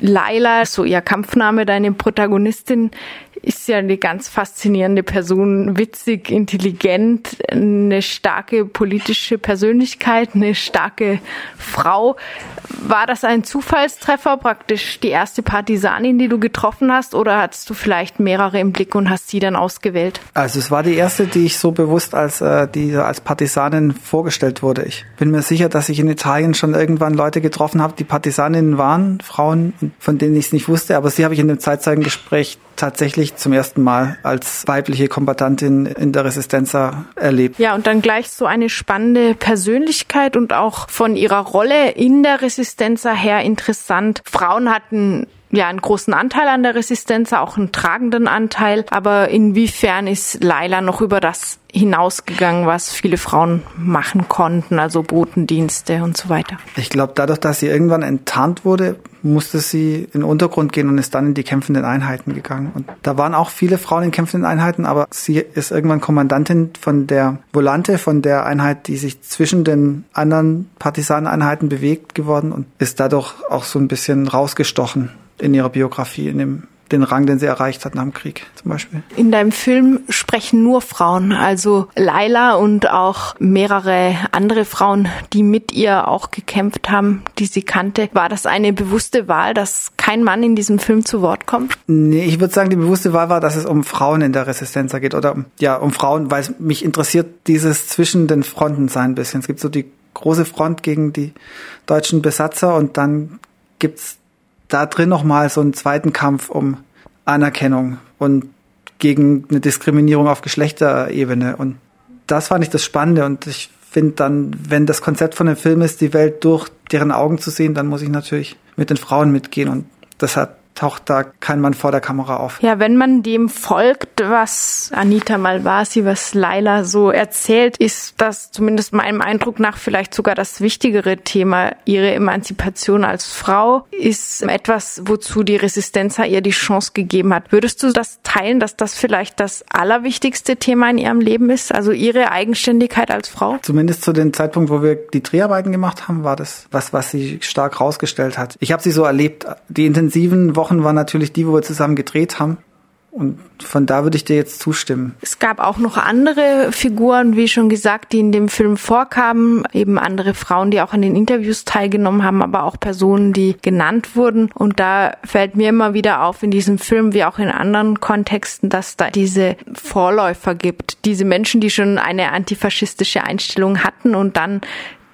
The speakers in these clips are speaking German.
Laila, so ihr Kampfname, deine Protagonistin, ist ja eine ganz faszinierende Person, witzig, intelligent, eine starke politische Persönlichkeit, eine starke Frau. War das ein Zufallstreffer, praktisch die erste Partisanin, die du getroffen hast, oder hattest du vielleicht mehrere im Blick und hast sie dann ausgewählt? Also es war die erste, die ich so bewusst als äh, die als Partisanin vorgestellt wurde. Ich bin mir sicher, dass ich in Italien schon irgendwann Leute getroffen habe, die Partisaninnen waren, Frauen, von denen ich es nicht wusste, aber sie habe ich in dem Zeitzeugengespräch tatsächlich zum ersten Mal als weibliche Kombatantin in der Resistenza erlebt. Ja, und dann gleich so eine spannende Persönlichkeit und auch von ihrer Rolle in der Resistenza her interessant. Frauen hatten ja einen großen Anteil an der Resistenz, auch einen tragenden Anteil. Aber inwiefern ist Laila noch über das hinausgegangen, was viele Frauen machen konnten, also Botendienste und so weiter? Ich glaube, dadurch, dass sie irgendwann enttarnt wurde, musste sie in den Untergrund gehen und ist dann in die kämpfenden Einheiten gegangen. Und da waren auch viele Frauen in kämpfenden Einheiten, aber sie ist irgendwann Kommandantin von der Volante, von der Einheit, die sich zwischen den anderen Partisaneneinheiten bewegt geworden und ist dadurch auch so ein bisschen rausgestochen in ihrer Biografie, in dem den Rang, den sie erreicht hat nach dem Krieg zum Beispiel. In deinem Film sprechen nur Frauen, also Laila und auch mehrere andere Frauen, die mit ihr auch gekämpft haben, die sie kannte. War das eine bewusste Wahl, dass kein Mann in diesem Film zu Wort kommt? Nee, ich würde sagen, die bewusste Wahl war, dass es um Frauen in der Resistenz geht oder ja, um Frauen, weil es mich interessiert dieses zwischen den Fronten sein ein bisschen. Es gibt so die große Front gegen die deutschen Besatzer und dann gibt's da drin nochmal so einen zweiten Kampf um Anerkennung und gegen eine Diskriminierung auf Geschlechterebene. Und das fand ich das Spannende. Und ich finde dann, wenn das Konzept von dem Film ist, die Welt durch deren Augen zu sehen, dann muss ich natürlich mit den Frauen mitgehen. Und das hat taucht da kein Mann vor der Kamera auf. Ja, wenn man dem folgt, was Anita Malvasi, was Laila so erzählt, ist das zumindest meinem Eindruck nach vielleicht sogar das wichtigere Thema. Ihre Emanzipation als Frau ist etwas, wozu die Resistenza ihr die Chance gegeben hat. Würdest du das teilen, dass das vielleicht das allerwichtigste Thema in ihrem Leben ist? Also ihre Eigenständigkeit als Frau? Zumindest zu dem Zeitpunkt, wo wir die Dreharbeiten gemacht haben, war das was, was sie stark rausgestellt hat. Ich habe sie so erlebt. Die intensiven Wochen Wochen war natürlich die, wo wir zusammen gedreht haben. Und von da würde ich dir jetzt zustimmen. Es gab auch noch andere Figuren, wie schon gesagt, die in dem Film vorkamen, eben andere Frauen, die auch an den Interviews teilgenommen haben, aber auch Personen, die genannt wurden. Und da fällt mir immer wieder auf in diesem Film, wie auch in anderen Kontexten, dass da diese Vorläufer gibt, diese Menschen, die schon eine antifaschistische Einstellung hatten und dann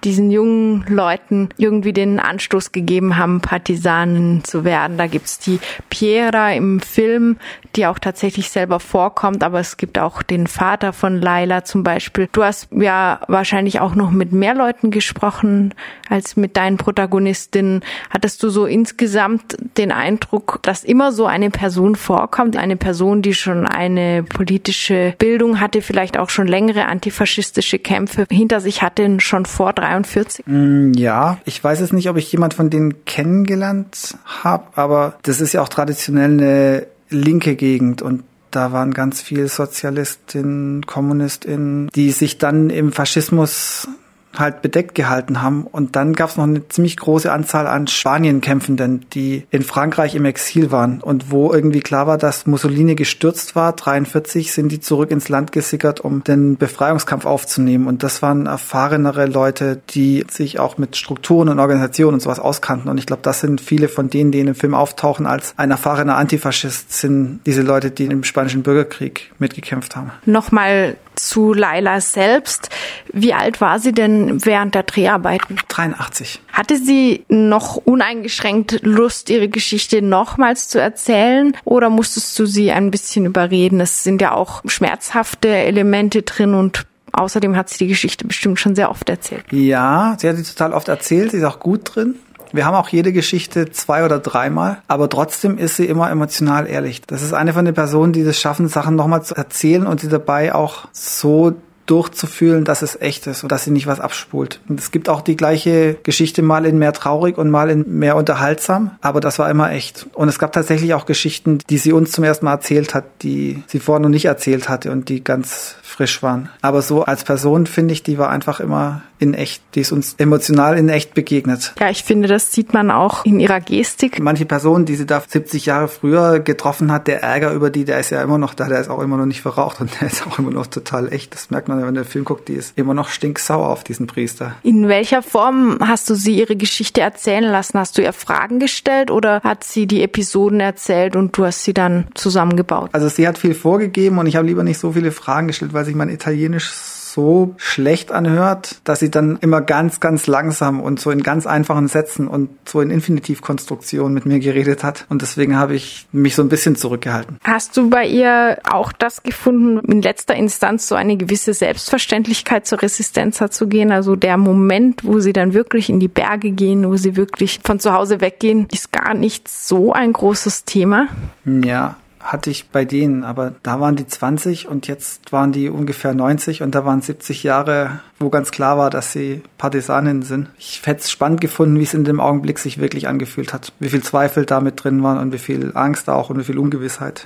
diesen jungen Leuten irgendwie den Anstoß gegeben haben, Partisanen zu werden. Da gibt's die Piera im Film, die auch tatsächlich selber vorkommt, aber es gibt auch den Vater von Laila zum Beispiel. Du hast ja wahrscheinlich auch noch mit mehr Leuten gesprochen als mit deinen Protagonistinnen. Hattest du so insgesamt den Eindruck, dass immer so eine Person vorkommt, eine Person, die schon eine politische Bildung hatte, vielleicht auch schon längere antifaschistische Kämpfe hinter sich hatte, schon vor 43? Mm, ja, ich weiß es nicht, ob ich jemand von denen kennengelernt habe, aber das ist ja auch traditionell eine linke Gegend und da waren ganz viele Sozialistinnen, Kommunistinnen, die sich dann im Faschismus halt bedeckt gehalten haben. Und dann gab es noch eine ziemlich große Anzahl an Spanienkämpfenden, die in Frankreich im Exil waren und wo irgendwie klar war, dass Mussolini gestürzt war. 43 sind die zurück ins Land gesickert, um den Befreiungskampf aufzunehmen. Und das waren erfahrenere Leute, die sich auch mit Strukturen und Organisationen und sowas auskannten. Und ich glaube, das sind viele von denen, die in dem Film auftauchen als ein erfahrener Antifaschist, sind diese Leute, die im Spanischen Bürgerkrieg mitgekämpft haben. Nochmal zu Laila selbst. Wie alt war sie denn während der Dreharbeiten? 83. Hatte sie noch uneingeschränkt Lust, ihre Geschichte nochmals zu erzählen oder musstest du sie ein bisschen überreden? Es sind ja auch schmerzhafte Elemente drin und Außerdem hat sie die Geschichte bestimmt schon sehr oft erzählt. Ja, sie hat sie total oft erzählt. Sie ist auch gut drin. Wir haben auch jede Geschichte zwei oder dreimal, aber trotzdem ist sie immer emotional ehrlich. Das ist eine von den Personen, die das schaffen, Sachen nochmal zu erzählen und sie dabei auch so durchzufühlen, dass es echt ist und dass sie nicht was abspult. Und es gibt auch die gleiche Geschichte mal in mehr traurig und mal in mehr unterhaltsam, aber das war immer echt. Und es gab tatsächlich auch Geschichten, die sie uns zum ersten Mal erzählt hat, die sie vorher noch nicht erzählt hatte und die ganz frisch waren. Aber so als Person finde ich, die war einfach immer in echt, die ist uns emotional in echt begegnet. Ja, ich finde, das sieht man auch in ihrer Gestik. Manche Personen, die sie da 70 Jahre früher getroffen hat, der Ärger über die, der ist ja immer noch da, der ist auch immer noch nicht verraucht und der ist auch immer noch total echt. Das merkt man, wenn man den Film guckt, die ist immer noch stinksauer auf diesen Priester. In welcher Form hast du sie ihre Geschichte erzählen lassen? Hast du ihr Fragen gestellt oder hat sie die Episoden erzählt und du hast sie dann zusammengebaut? Also sie hat viel vorgegeben und ich habe lieber nicht so viele Fragen gestellt, weil sich mein Italienisch so schlecht anhört, dass sie dann immer ganz, ganz langsam und so in ganz einfachen Sätzen und so in Infinitivkonstruktionen mit mir geredet hat. Und deswegen habe ich mich so ein bisschen zurückgehalten. Hast du bei ihr auch das gefunden, in letzter Instanz so eine gewisse Selbstverständlichkeit zur Resistenz zu gehen? Also der Moment, wo sie dann wirklich in die Berge gehen, wo sie wirklich von zu Hause weggehen, ist gar nicht so ein großes Thema. Ja, hatte ich bei denen, aber da waren die 20 und jetzt waren die ungefähr 90 und da waren 70 Jahre, wo ganz klar war, dass sie Partisaninnen sind. Ich hätte es spannend gefunden, wie es in dem Augenblick sich wirklich angefühlt hat. Wie viel Zweifel da mit drin waren und wie viel Angst auch und wie viel Ungewissheit.